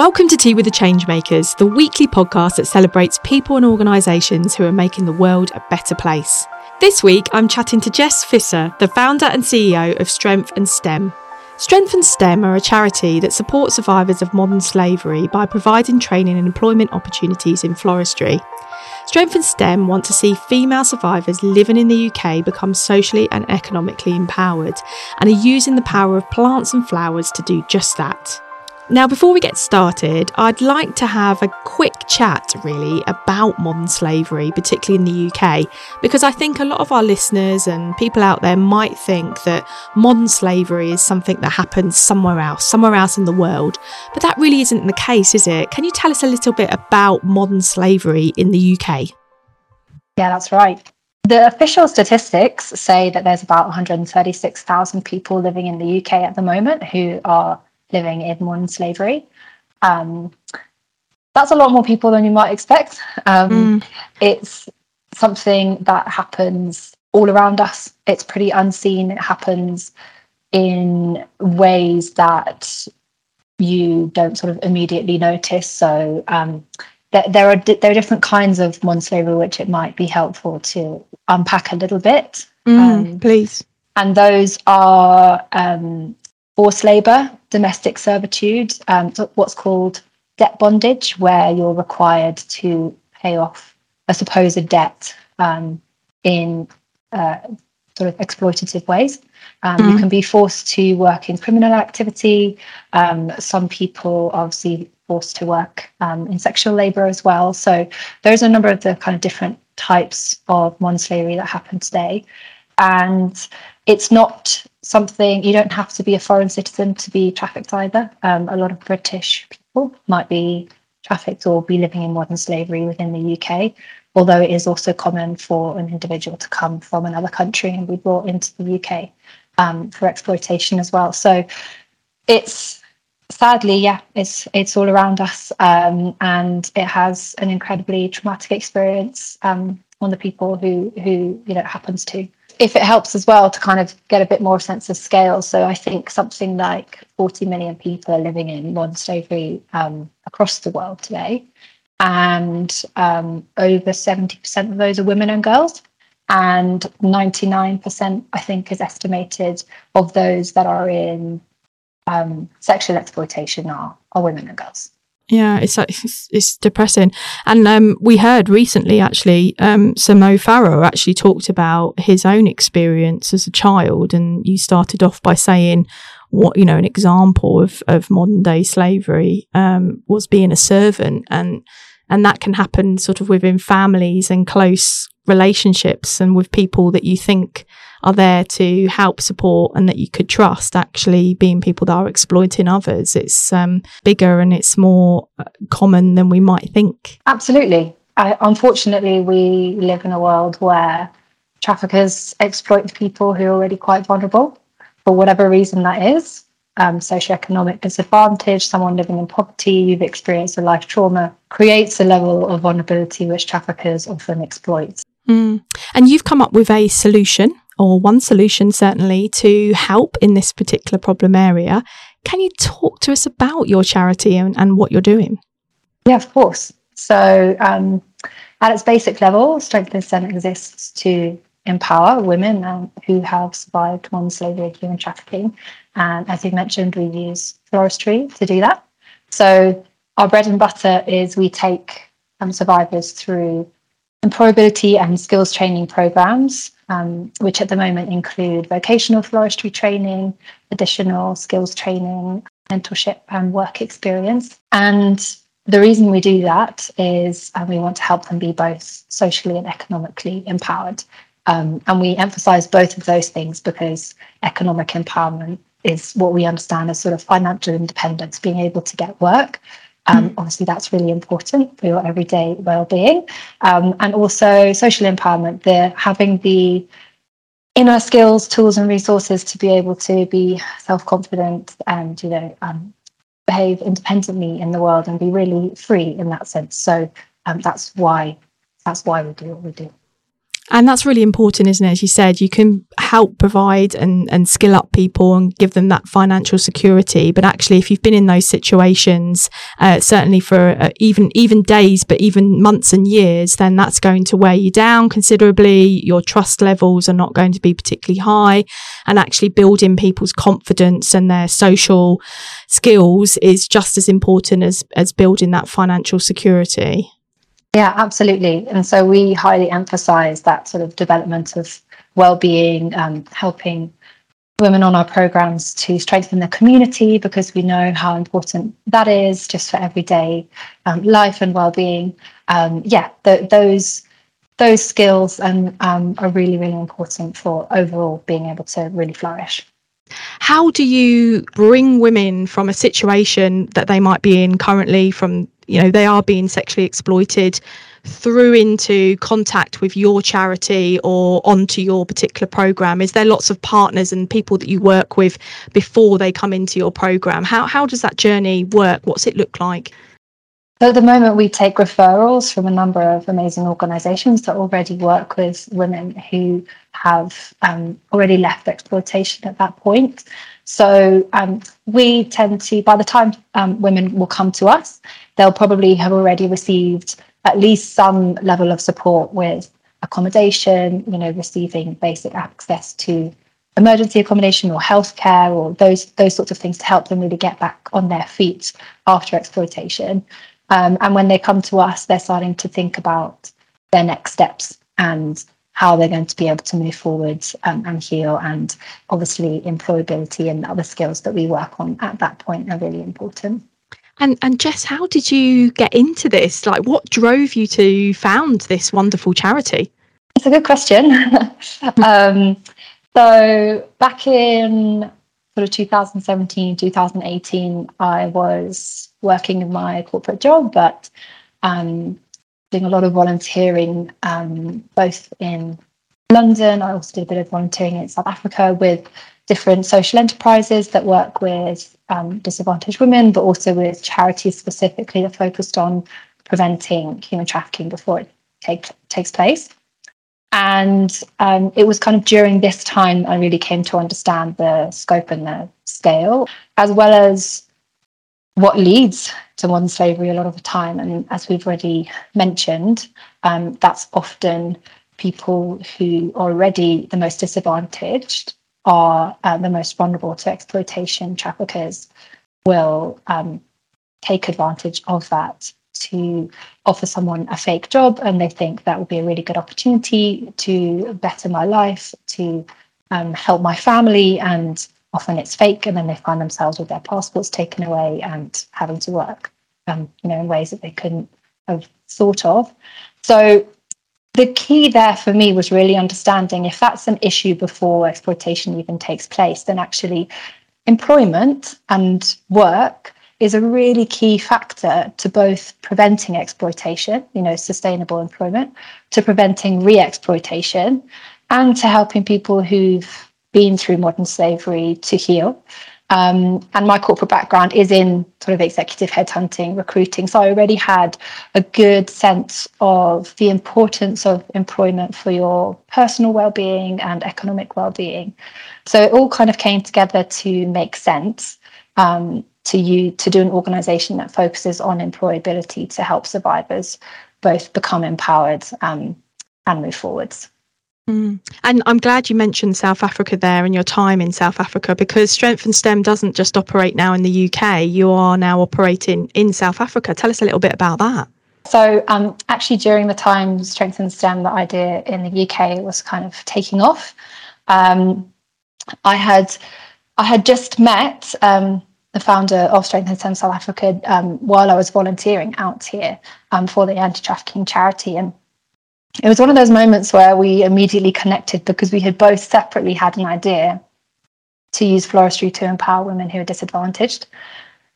Welcome to Tea with the Changemakers, the weekly podcast that celebrates people and organisations who are making the world a better place. This week, I'm chatting to Jess Visser, the founder and CEO of Strength and Stem. Strength and Stem are a charity that supports survivors of modern slavery by providing training and employment opportunities in floristry. Strength and Stem want to see female survivors living in the UK become socially and economically empowered and are using the power of plants and flowers to do just that. Now, before we get started, I'd like to have a quick chat really about modern slavery, particularly in the UK, because I think a lot of our listeners and people out there might think that modern slavery is something that happens somewhere else, somewhere else in the world. But that really isn't the case, is it? Can you tell us a little bit about modern slavery in the UK? Yeah, that's right. The official statistics say that there's about 136,000 people living in the UK at the moment who are living in modern slavery. Um, that's a lot more people than you might expect. Um, mm. It's something that happens all around us. It's pretty unseen. It happens in ways that you don't sort of immediately notice. So um, there, there, are di- there are different kinds of modern slavery which it might be helpful to unpack a little bit. Mm, um, please. And those are um, forced labour, domestic servitude, um, what's called debt bondage, where you're required to pay off a supposed debt um, in uh, sort of exploitative ways. Um, mm-hmm. You can be forced to work in criminal activity. Um, some people are obviously forced to work um, in sexual labour as well. So there's a number of the kind of different types of modern slavery that happen today. And it's not something you don't have to be a foreign citizen to be trafficked either. Um, a lot of British people might be trafficked or be living in modern slavery within the UK, although it is also common for an individual to come from another country and be brought into the UK um, for exploitation as well. So it's sadly, yeah, it's it's all around us, um, and it has an incredibly traumatic experience um, on the people who who you know happens to if it helps as well to kind of get a bit more sense of scale. So I think something like 40 million people are living in modern slavery um, across the world today. And um, over 70% of those are women and girls. And 99%, I think, is estimated of those that are in um, sexual exploitation are, are women and girls yeah, it's it's, it's depressing. And um, we heard recently, actually, um, Sir Farah actually talked about his own experience as a child, and you started off by saying what you know an example of of modern day slavery um, was being a servant, and and that can happen sort of within families and close relationships and with people that you think are there to help support and that you could trust actually being people that are exploiting others. It's um, bigger and it's more uh, common than we might think. Absolutely. I, unfortunately, we live in a world where traffickers exploit people who are already quite vulnerable for whatever reason that is. Um, socioeconomic disadvantage, someone living in poverty, you've experienced a life trauma, creates a level of vulnerability which traffickers often exploit. Mm. And you've come up with a solution or one solution certainly to help in this particular problem area. Can you talk to us about your charity and, and what you're doing? Yeah, of course. So, um, at its basic level, Strength and Stem exists to empower women um, who have survived modern slavery and human trafficking. And as you mentioned, we use floristry to do that. So, our bread and butter is we take um, survivors through employability and skills training programs um, which at the moment include vocational floristry training, additional skills training, mentorship, and work experience. And the reason we do that is um, we want to help them be both socially and economically empowered. Um, and we emphasize both of those things because economic empowerment is what we understand as sort of financial independence, being able to get work. Um, mm. Obviously, that's really important for your everyday well-being, um, and also social empowerment. The having the inner skills, tools, and resources to be able to be self-confident and you know um, behave independently in the world and be really free in that sense. So um, that's why that's why we do what we do. And that's really important, isn't it? As you said, you can help provide and, and skill up people and give them that financial security. But actually, if you've been in those situations, uh, certainly for uh, even even days, but even months and years, then that's going to wear you down considerably. Your trust levels are not going to be particularly high, and actually building people's confidence and their social skills is just as important as as building that financial security. Yeah, absolutely. And so we highly emphasize that sort of development of well-being, um, helping women on our programs to strengthen their community because we know how important that is just for everyday um, life and well-being. Um, yeah, th- those those skills um, um, are really really important for overall being able to really flourish. How do you bring women from a situation that they might be in currently, from you know they are being sexually exploited through into contact with your charity or onto your particular program. Is there lots of partners and people that you work with before they come into your program? How how does that journey work? What's it look like? So at the moment, we take referrals from a number of amazing organisations that already work with women who have um, already left exploitation at that point. So um, we tend to, by the time um, women will come to us, they'll probably have already received at least some level of support with accommodation, you know, receiving basic access to emergency accommodation or healthcare or those those sorts of things to help them really get back on their feet after exploitation. Um, and when they come to us, they're starting to think about their next steps and how they're going to be able to move forward um, and heal. And obviously, employability and other skills that we work on at that point are really important. And and Jess, how did you get into this? Like, what drove you to found this wonderful charity? It's a good question. um, so back in sort of 2017, 2018, I was working in my corporate job, but um, doing a lot of volunteering, um, both in London. I also did a bit of volunteering in South Africa with different social enterprises that work with um, disadvantaged women, but also with charities specifically that focused on preventing human trafficking before it take, takes place. And um, it was kind of during this time I really came to understand the scope and the scale, as well as what leads to modern slavery a lot of the time. And as we've already mentioned, um, that's often people who are already the most disadvantaged are uh, the most vulnerable to exploitation. Traffickers will um, take advantage of that to offer someone a fake job, and they think that will be a really good opportunity to better my life, to um, help my family, and often it's fake, and then they find themselves with their passports taken away and having to work, um, you know, in ways that they couldn't have thought of. So the key there for me was really understanding if that's an issue before exploitation even takes place, then actually employment and work is a really key factor to both preventing exploitation, you know, sustainable employment, to preventing re exploitation, and to helping people who've been through modern slavery to heal. Um, and my corporate background is in sort of executive headhunting, recruiting. So I already had a good sense of the importance of employment for your personal well-being and economic well-being. So it all kind of came together to make sense um, to you to do an organisation that focuses on employability to help survivors both become empowered um, and move forwards. Mm. And I'm glad you mentioned South Africa there and your time in South Africa because Strength and Stem doesn't just operate now in the UK, you are now operating in South Africa. Tell us a little bit about that. So, um, actually, during the time Strength and Stem, the idea in the UK was kind of taking off. Um, I had I had just met um, the founder of Strength and Stem South Africa um, while I was volunteering out here um, for the anti trafficking charity, and it was one of those moments where we immediately connected because we had both separately had an idea to use floristry to empower women who are disadvantaged.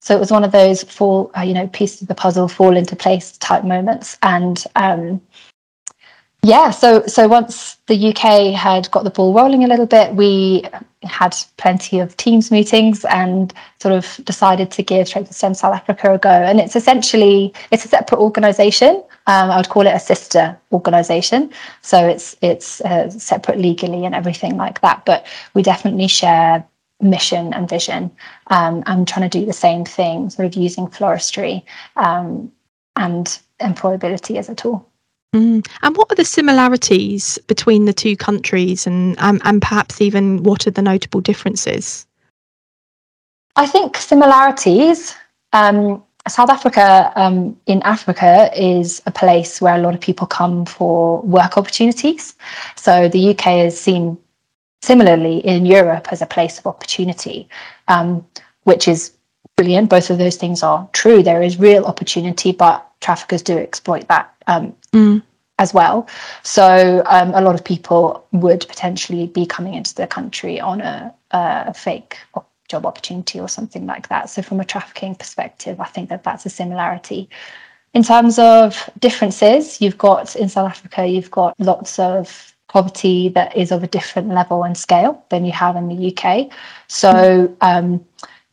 So it was one of those fall, uh, you know, pieces of the puzzle fall into place type moments. And um, Yeah, so so once the UK had got the ball rolling a little bit, we had plenty of teams meetings and sort of decided to give Strength and Stem South Africa a go. And it's essentially it's a separate organisation. Um, I would call it a sister organisation. So it's it's uh, separate legally and everything like that. But we definitely share mission and vision. Um, I'm trying to do the same thing, sort of using floristry um, and employability as a tool. Mm. And what are the similarities between the two countries, and um, and perhaps even what are the notable differences? I think similarities. Um, South Africa um, in Africa is a place where a lot of people come for work opportunities. So the UK is seen similarly in Europe as a place of opportunity, um, which is brilliant. Both of those things are true. There is real opportunity, but traffickers do exploit that um, mm. as well. So um, a lot of people would potentially be coming into the country on a, a fake job opportunity or something like that. So from a trafficking perspective, I think that that's a similarity. In terms of differences, you've got in South Africa, you've got lots of poverty that is of a different level and scale than you have in the UK. So, um,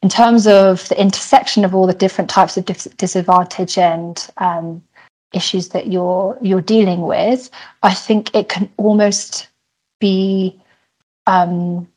in terms of the intersection of all the different types of dis- disadvantage and um, issues that you're you're dealing with, I think it can almost be um,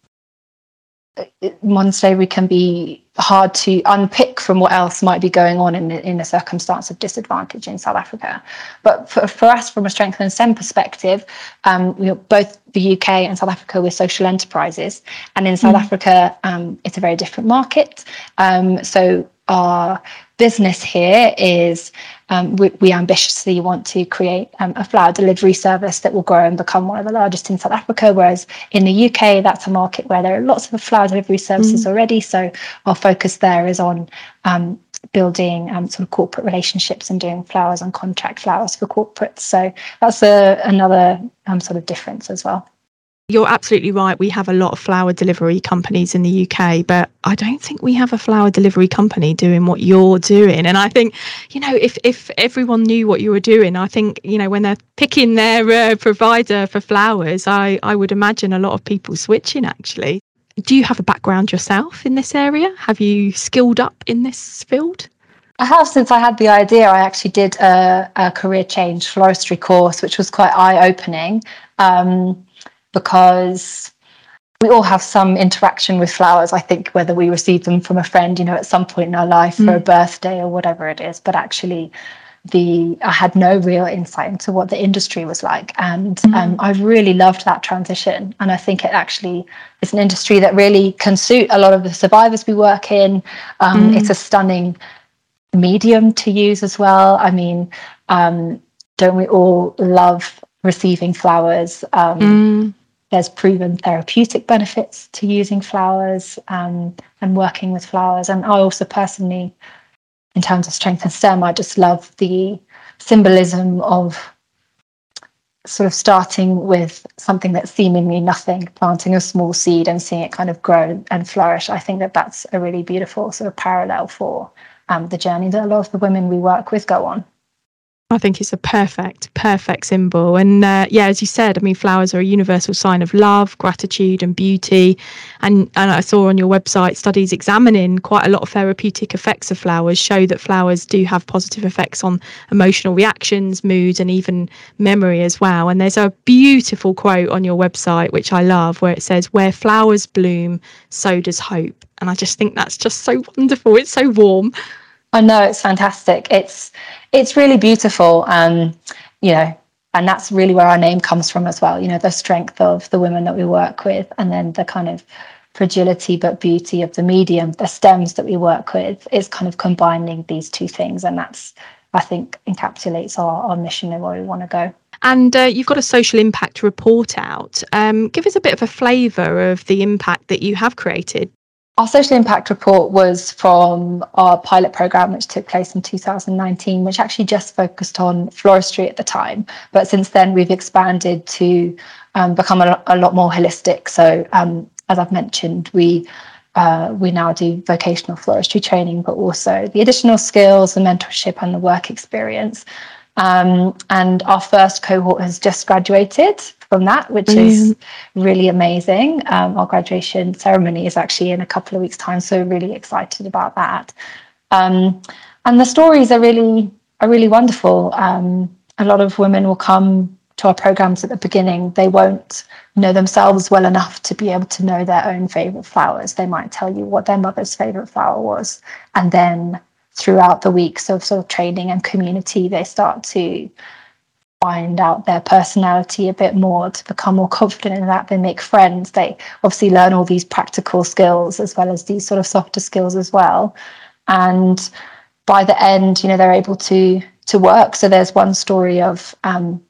modern slavery can be hard to unpick from what else might be going on in, in a circumstance of disadvantage in South Africa. But for, for us, from a strength and Stem perspective, um, we both the UK and South Africa we're social enterprises. And in South mm. Africa, um, it's a very different market. Um, so our business here is um, we, we, ambitiously want to create um, a flower delivery service that will grow and become one of the largest in South Africa. Whereas in the UK, that's a market where there are lots of flower delivery services mm. already. So our focus there is on um, building um, sort of corporate relationships and doing flowers and contract flowers for corporates. So that's a, another um, sort of difference as well. You're absolutely right. We have a lot of flower delivery companies in the UK, but I don't think we have a flower delivery company doing what you're doing. And I think, you know, if if everyone knew what you were doing, I think, you know, when they're picking their uh, provider for flowers, I I would imagine a lot of people switching actually. Do you have a background yourself in this area? Have you skilled up in this field? I have since I had the idea. I actually did a, a career change floristry course, which was quite eye opening. Um, because we all have some interaction with flowers. I think whether we receive them from a friend, you know, at some point in our life mm. for a birthday or whatever it is, but actually the I had no real insight into what the industry was like, and mm. um, I really loved that transition. And I think it actually is an industry that really can suit a lot of the survivors we work in. Um, mm. It's a stunning medium to use as well. I mean, um, don't we all love receiving flowers? Um, mm there's proven therapeutic benefits to using flowers um, and working with flowers. And I also personally, in terms of strength and Stem, I just love the symbolism of sort of starting with something that's seemingly nothing, planting a small seed and seeing it kind of grow and flourish. I think that that's a really beautiful sort of parallel for um, the journey that a lot of the women we work with go on. I think it's a perfect, perfect symbol. And uh, yeah, as you said, I mean, flowers are a universal sign of love, gratitude, and beauty. And, and I saw on your website studies examining quite a lot of therapeutic effects of flowers show that flowers do have positive effects on emotional reactions, moods, and even memory as well. And there's a beautiful quote on your website, which I love, where it says, Where flowers bloom, so does hope. And I just think that's just so wonderful. It's so warm. I know it's fantastic. It's it's really beautiful. and you know, and that's really where our name comes from as well. You know, the strength of the women that we work with, and then the kind of fragility but beauty of the medium, the stems that we work with, is kind of combining these two things, and that's I think encapsulates our, our mission and where we want to go. And uh, you've got a social impact report out. Um, give us a bit of a flavour of the impact that you have created. Our social impact report was from our pilot program, which took place in 2019, which actually just focused on floristry at the time. But since then, we've expanded to um, become a, a, lot more holistic. So, um, as I've mentioned, we uh, we now do vocational floristry training, but also the additional skills, the mentorship, and the work experience Um, and our first cohort has just graduated from that, which Brilliant. is really amazing. Um, our graduation ceremony is actually in a couple of weeks' time, so really excited about that. Um, and the stories are really are really wonderful. Um, a lot of women will come to our programs at the beginning. They won't know themselves well enough to be able to know their own favorite flowers. They might tell you what their mother's favorite flower was, and then throughout the weeks of sort of training and community, they start to find out their personality a bit more to become more confident in that. They make friends. They obviously learn all these practical skills as well as these sort of softer skills as well. And by the end you know they're able to to work. So there's one story of um,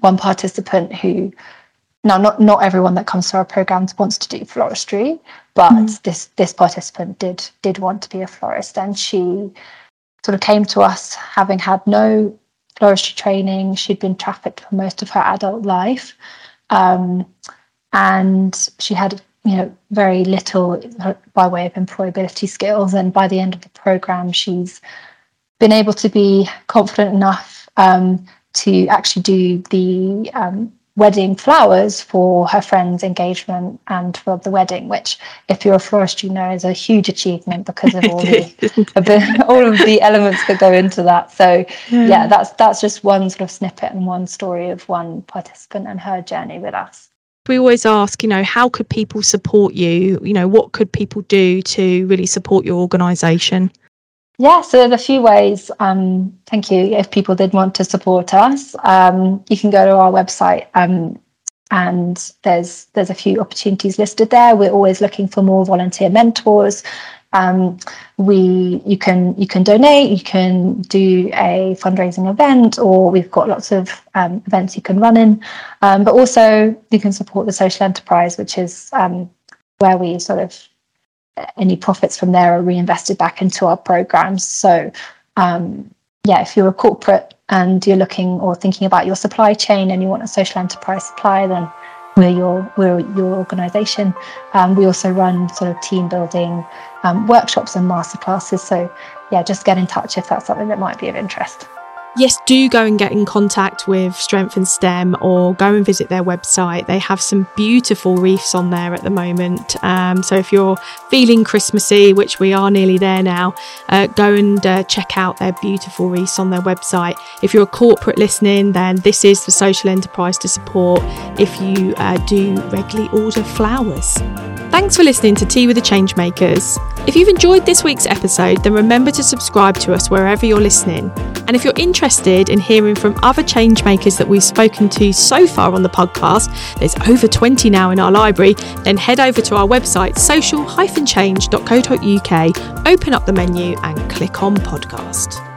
one participant who now not not everyone that comes to our programs wants to do floristry but mm. this this participant did did want to be a florist. And she sort of came to us having had no floristry training. She'd been trafficked for most of her adult life. Um, and she had, you know, very little by way of employability skills. And by the end of the program, she's been able to be confident enough um, to actually do the um, wedding flowers for her friend's engagement and for the wedding, which, if you're a florist, you know is a huge achievement because of all the all of the elements that go into that. So yeah. yeah, that's that's just one sort of snippet and one story of one participant and her journey with us. We always ask, you know, how could people support you? You know, what could people do to really support your organisation? Yeah, so there's a few ways. Um, thank you. If people did want to support us, um, you can go to our website, um, and there's there's a few opportunities listed there. We're always looking for more volunteer mentors. Um, we you can you can donate, you can do a fundraising event, or we've got lots of um, events you can run in. Um, but also you can support the social enterprise, which is where we sort of any profits from there are reinvested back into our programs. So, um, yeah, if you're a corporate and you're looking or thinking about your supply chain and you want a social enterprise supplier, then we're your we're your organisation. Um, we also run sort of team building um, workshops and masterclasses. So, yeah, just get in touch if that's something that might be of interest yes, do go and get in contact with Strength and Stem or go and visit their website. They have some beautiful wreaths on there at the moment. Um, so if you're feeling Christmassy, which we are nearly there now, uh, go and uh, check out their beautiful wreaths on their website. If you're a corporate listening, then this is the social enterprise to support if you uh, do regularly order flowers. Thanks for listening to Tea with the Changemakers. If you've enjoyed this week's episode, then remember to subscribe to us wherever you're listening. And if you're interested in hearing from other changemakers that we've spoken to so far on the podcast, there's over 20 now in our library, then head over to our website, social-change.co.uk, open up the menu and click on podcast.